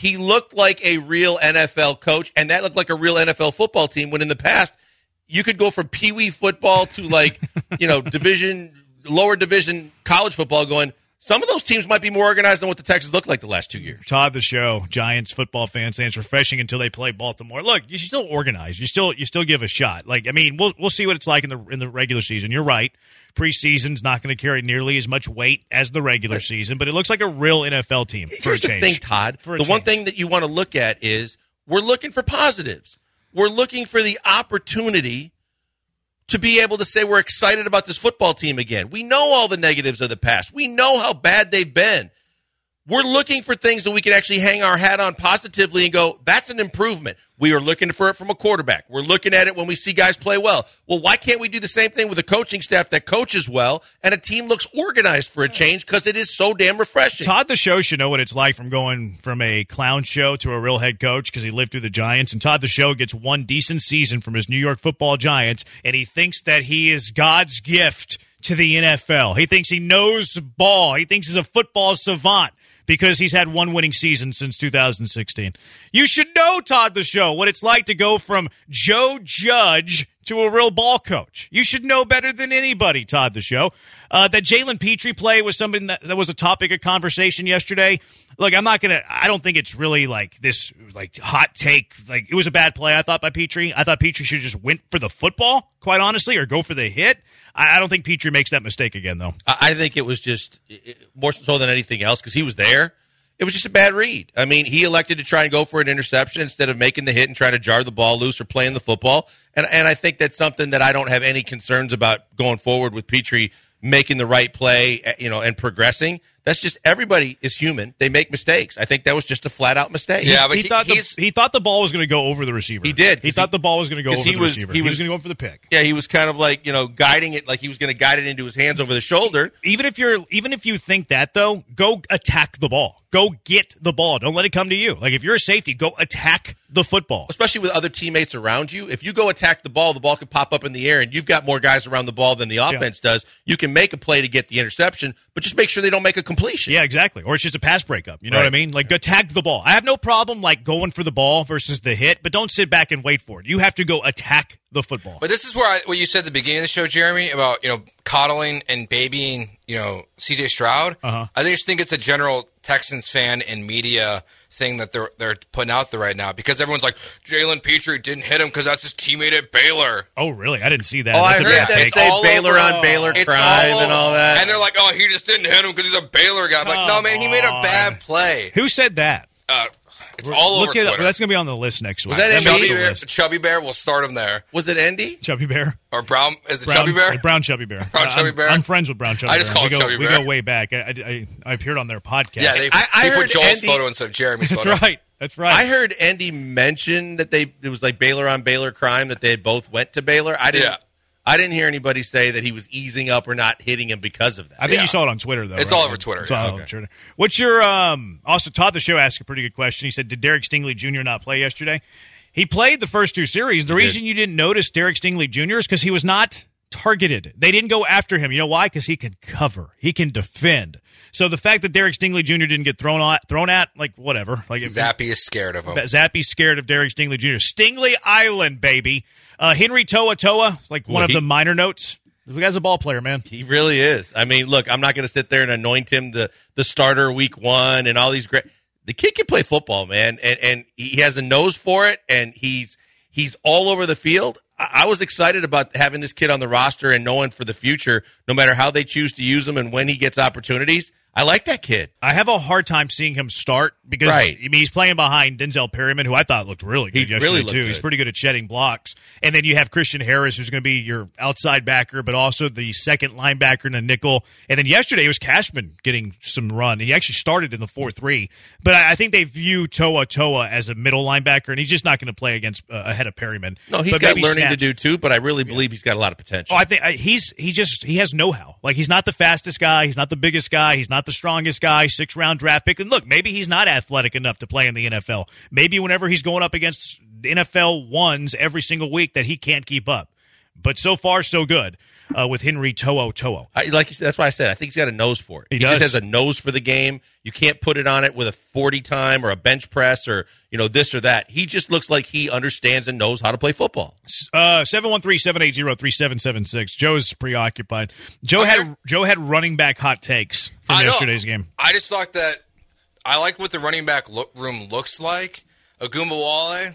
he looked like a real NFL coach, and that looked like a real NFL football team. When in the past, you could go from Pee Wee football to like you know division, lower division college football. Going, some of those teams might be more organized than what the Texans looked like the last two years. Todd the show, Giants football fans it's refreshing until they play Baltimore. Look, you still organize. You still you still give a shot. Like I mean, we'll we'll see what it's like in the in the regular season. You're right. Preseason's not going to carry nearly as much weight as the regular season, but it looks like a real NFL team for a Here's the change. thing, Todd. The one thing that you want to look at is we're looking for positives. We're looking for the opportunity to be able to say we're excited about this football team again. We know all the negatives of the past. We know how bad they've been. We're looking for things that we can actually hang our hat on positively and go, that's an improvement. We are looking for it from a quarterback. We're looking at it when we see guys play well. Well, why can't we do the same thing with a coaching staff that coaches well and a team looks organized for a change because it is so damn refreshing? Todd the show should know what it's like from going from a clown show to a real head coach because he lived through the Giants. And Todd the show gets one decent season from his New York Football Giants, and he thinks that he is God's gift to the NFL. He thinks he knows ball. He thinks he's a football savant because he's had one winning season since 2016. You should know, Todd the Show, what it's like to go from Joe Judge to a real ball coach. You should know better than anybody, Todd the Show. Uh, that Jalen Pitre play was something that, that was a topic of conversation yesterday. Look, I'm not gonna. I don't think it's really like this, like hot take. Like it was a bad play. I thought by Pitre. I thought Pitre should just went for the football, quite honestly, or go for the hit. I, I don't think Pitre makes that mistake again, though. I I think it was just i- i- more so than anything else because he was there. It was just a bad read. I mean, he elected to try and go for an interception instead of making the hit and trying to jar the ball loose or playing the football. And and I think that's something that I don't have any concerns about going forward with Pitre making the right play, eh, you know, and progressing. That's just everybody is human. They make mistakes. I think that was just a flat out mistake. Yeah, but he, he- thought the, he thought the ball was going to go over the receiver. He did, He thought he- the ball was going to go over he the was- receiver. he He was, was- going to go for the pick. Yeah, he was kind of like you know guiding it like he was going to guide it into his hands over the shoulder. Even if you're, even if you think that though, go attack the ball. Go get the ball. Don't let it come to you. Like if you're a safety, go attack the football. especially with other teammates around you. If you go attack the ball, the ball could pop up in the air, and you've got more guys around the ball than the offense does. You can make a play to get the interception, but just make sure they don't make a completion. Yeah, exactly. Or it's just a pass breakup. You know Right. what I mean? Like attack the ball. I have no problem like going for the ball versus the hit, but don't sit back and wait for it. You have to go attack the football. But this is where I, what you said at the beginning of the show, Jeremy, about you know coddling and babying, you know C.J. Stroud. Uh-huh. I just think it's a general Texans fan and media thing that they're they're putting out there right now because everyone's like Jalen Pitre didn't hit him because that's his teammate at Baylor. oh, really? I didn't see that. Oh, I That's a heard bad that say Baylor over- on Baylor It's crime all and all that. And they're like, oh, he just didn't hit him because he's a Baylor guy. I'm like, no, man, he made a bad play. Who said that? Uh, it's all Look over it up. That's going to be on the list next week. that That MB? makes Chubby the Bear. Chubby Bear, we'll start him there. Was it Andy? Chubby Bear. Or Brown, is it Brown, Chubby Bear? Brown Chubby Bear. Brown Uh, Chubby I'm, Bear? I'm friends with Brown Chubby Bear. I just Bear. call we him go, Chubby We Bear. go way back. I, I, I appeared on their podcast. Yeah, they, I- I they heard put Joel's Andy- photo instead of Jeremy's That's photo. right. That's right. I heard Andy mention that they it was like Baylor on Baylor crime that they had both went to Baylor. I didn't. Yeah. I didn't hear anybody say that he was easing up or not hitting him because of that. I think Yeah. you saw it on Twitter though. It's right? all over Twitter, It's yeah. all over Twitter. What's your um? Also, Todd the show asked a pretty good question. He said, "Did Derek Stingley Jr. not play yesterday?" He played the first two series. The reason you didn't notice Derek Stingley Jr. is because he was not targeted. They didn't go after him. You know why? Because he can cover. He can defend. So the fact that Derek Stingley Jr. didn't get thrown at, thrown at, like whatever, like if- Zappe is scared of him. Zappe's scared of Derek Stingley Jr. Stingley Island, baby. Uh, Henry To'oTo'o, like one Well, of he- the minor notes. The guy's a ball player, man. He really is. I mean, look, I'm not going to sit there and anoint him the the starter week one and all these great. The kid can play football, man, and and he has a nose for it, and he's he's all over the field. I, I was excited about having this kid on the roster and knowing for the future, no matter how they choose to use him and when he gets opportunities. I like that kid. I have a hard time seeing him start because Right. I mean he's playing behind Denzel Perryman, who I thought looked really good He yesterday really too. He's pretty good at shedding blocks, and then you have Christian Harris, who's going to be your outside backer, but also the second linebacker in a nickel. And then yesterday it was Cashman getting some run. He actually started in the four three, but I think they view To'oTo'o as a middle linebacker, and he's just not going to play against uh, ahead of Perryman. No, he's But got learning to do too, but I really believe he's got a lot of potential. Oh, I think I, he's he just he has know how. Like he's not the fastest guy, he's not the biggest guy, he's not the strongest guy. Six round draft pick, and look, maybe he's not athletic enough to play in the NFL. Maybe whenever he's going up against NFL ones every single week, that he can't keep up. But so far, so good uh, with Henry To'oTo'o. I, like you said, that's why I said I think he's got a nose for it. He just does. has a nose for the game. You can't put it on it with a forty time or a bench press or you know this or that. He just looks like he understands and knows how to play football. Uh, Seven one three seven eight zero three seven seven six. Joe's preoccupied. Joe Okay. had Joe had running back hot takes from I know. yesterday's game. I just thought that I like what the running back look, room looks like. Agumba Wale,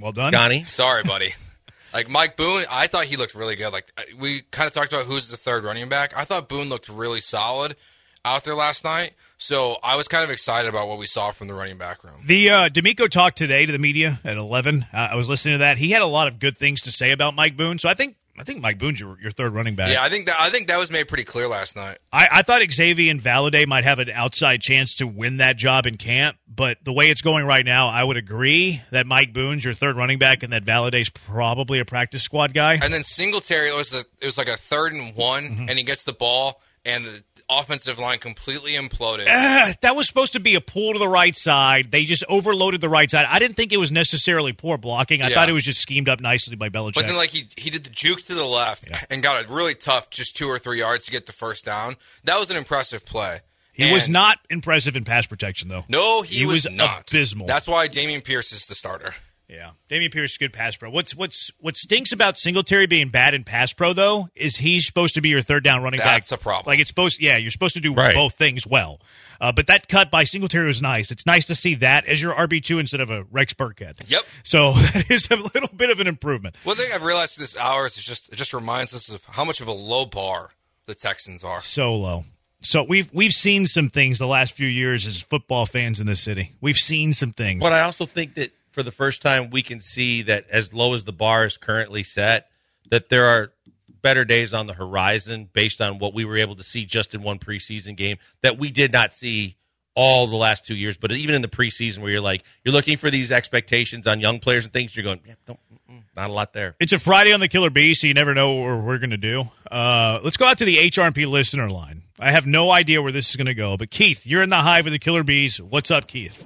Well done, Gani, sorry, buddy. like Mike Boone, I thought he looked really good. Like we kind of talked about who's the third running back. I thought Boone looked really solid out there last night. So I was kind of excited about what we saw from the running back room. The uh, DeMeco talked today to the media at eleven. Uh, I was listening to that. He had a lot of good things to say about Mike Boone. So I think I think Mike Boone's your, your third running back. Yeah, I think that I think that was made pretty clear last night. I, I thought Xavier and Valladay might have an outside chance to win that job in camp, but the way it's going right now, I would agree that Mike Boone's your third running back and that Valladay's probably a practice squad guy. And then Singletary it was a, it was like a third and one, Mm-hmm. and he gets the ball, and the offensive line completely imploded. Ah, that was supposed to be a pull to the right side. They just overloaded the right side. I didn't think it was necessarily poor blocking. I Yeah. thought it was just schemed up nicely by Belichick. But then, like he he did the juke to the left and got it really tough, just two or three yards to get the first down. That was an impressive play. he was not impressive in pass protection, though. No, he, He was, was not abysmal. That's why Dameon Pierce is the starter. Yeah, Dameon Pierce is good pass pro. What's what's what stinks about Singletary being bad in pass pro though is he's supposed to be your third down running back. That's a problem. Like it's supposed, yeah, you're supposed to do Right. both things well. Uh, but that cut by Singletary was nice. It's nice to see that as your RB two instead of a Rex Burkhead. Yep. So that is a little bit of an improvement. One thing I've realized through this hour is it's just it just reminds us of how much of a low bar the Texans are. So low. So we've we've seen some things the last few years as football fans in this city. We've seen some things. But I also think that for the first time, we can see that as low as the bar is currently set, that there are better days on the horizon based on what we were able to see just in one preseason game that we did not see all the last two years. But even in the preseason, where you're like, you're looking for these expectations on young players and things, you're going, yeah, don't, not a lot there. It's a Friday on the Killer Bee, so you never know what we're going to do. Uh, let's go out to the HRP listener line. I have no idea where this is going to go, but Keith, you're in the hive of the Killer Bees. What's up, Keith?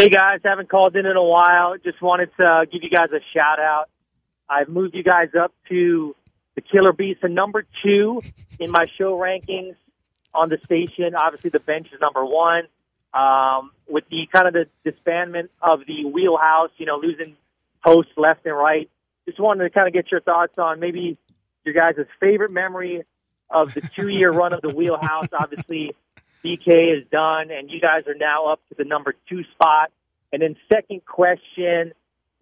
Hey guys, haven't called in in a while. Just wanted to give you guys a shout out. I've moved you guys up to the Killer Beast to number two in my show rankings on the station. Obviously, the bench is number one. Um, with the kind of the disbandment of the wheelhouse, you know, losing hosts left and right. Just wanted to kind of get your thoughts on maybe your guys' favorite memory of the two year run of the wheelhouse. Obviously, BK is done, and you guys are now up to the number two spot. And then, second question: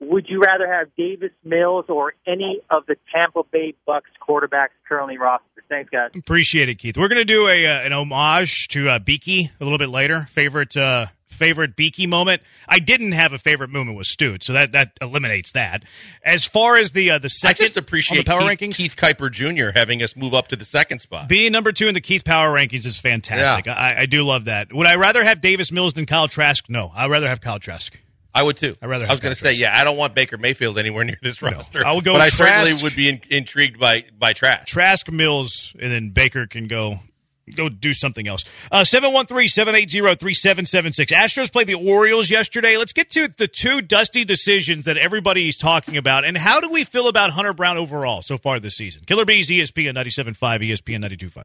Would you rather have Davis Mills or any of the Tampa Bay Bucks quarterbacks currently rostered? Thanks, guys. Appreciate it, Keith. We're going to do a uh, an homage to uh, Beaky a little bit later. Favorite uh, favorite Beaky moment. I didn't have a favorite moment with Stute, so that that eliminates that. As far as the uh, the I second just appreciate the power Keith, rankings, Keith Kuiper Jr. having us move up to the second spot. Being number two in the Keith Power rankings is fantastic. I, I do love that. Would I rather have Davis Mills than Kyle Trask? No, I'd rather have Kyle Trask. I would too. I'd rather I was going to say, yeah, I don't want Baker Mayfield anywhere near this roster. I would go but I certainly would be in, intrigued by by Trask. Trask Mills, and then Baker can go go do something else. Uh, 713-780-3776. Astros played the Orioles yesterday. Let's get to the two dusty decisions that everybody's talking about. And how do we feel about Hunter Brown overall so far this season? Killer Bees, ESPN 97.5, ESPN 92.5.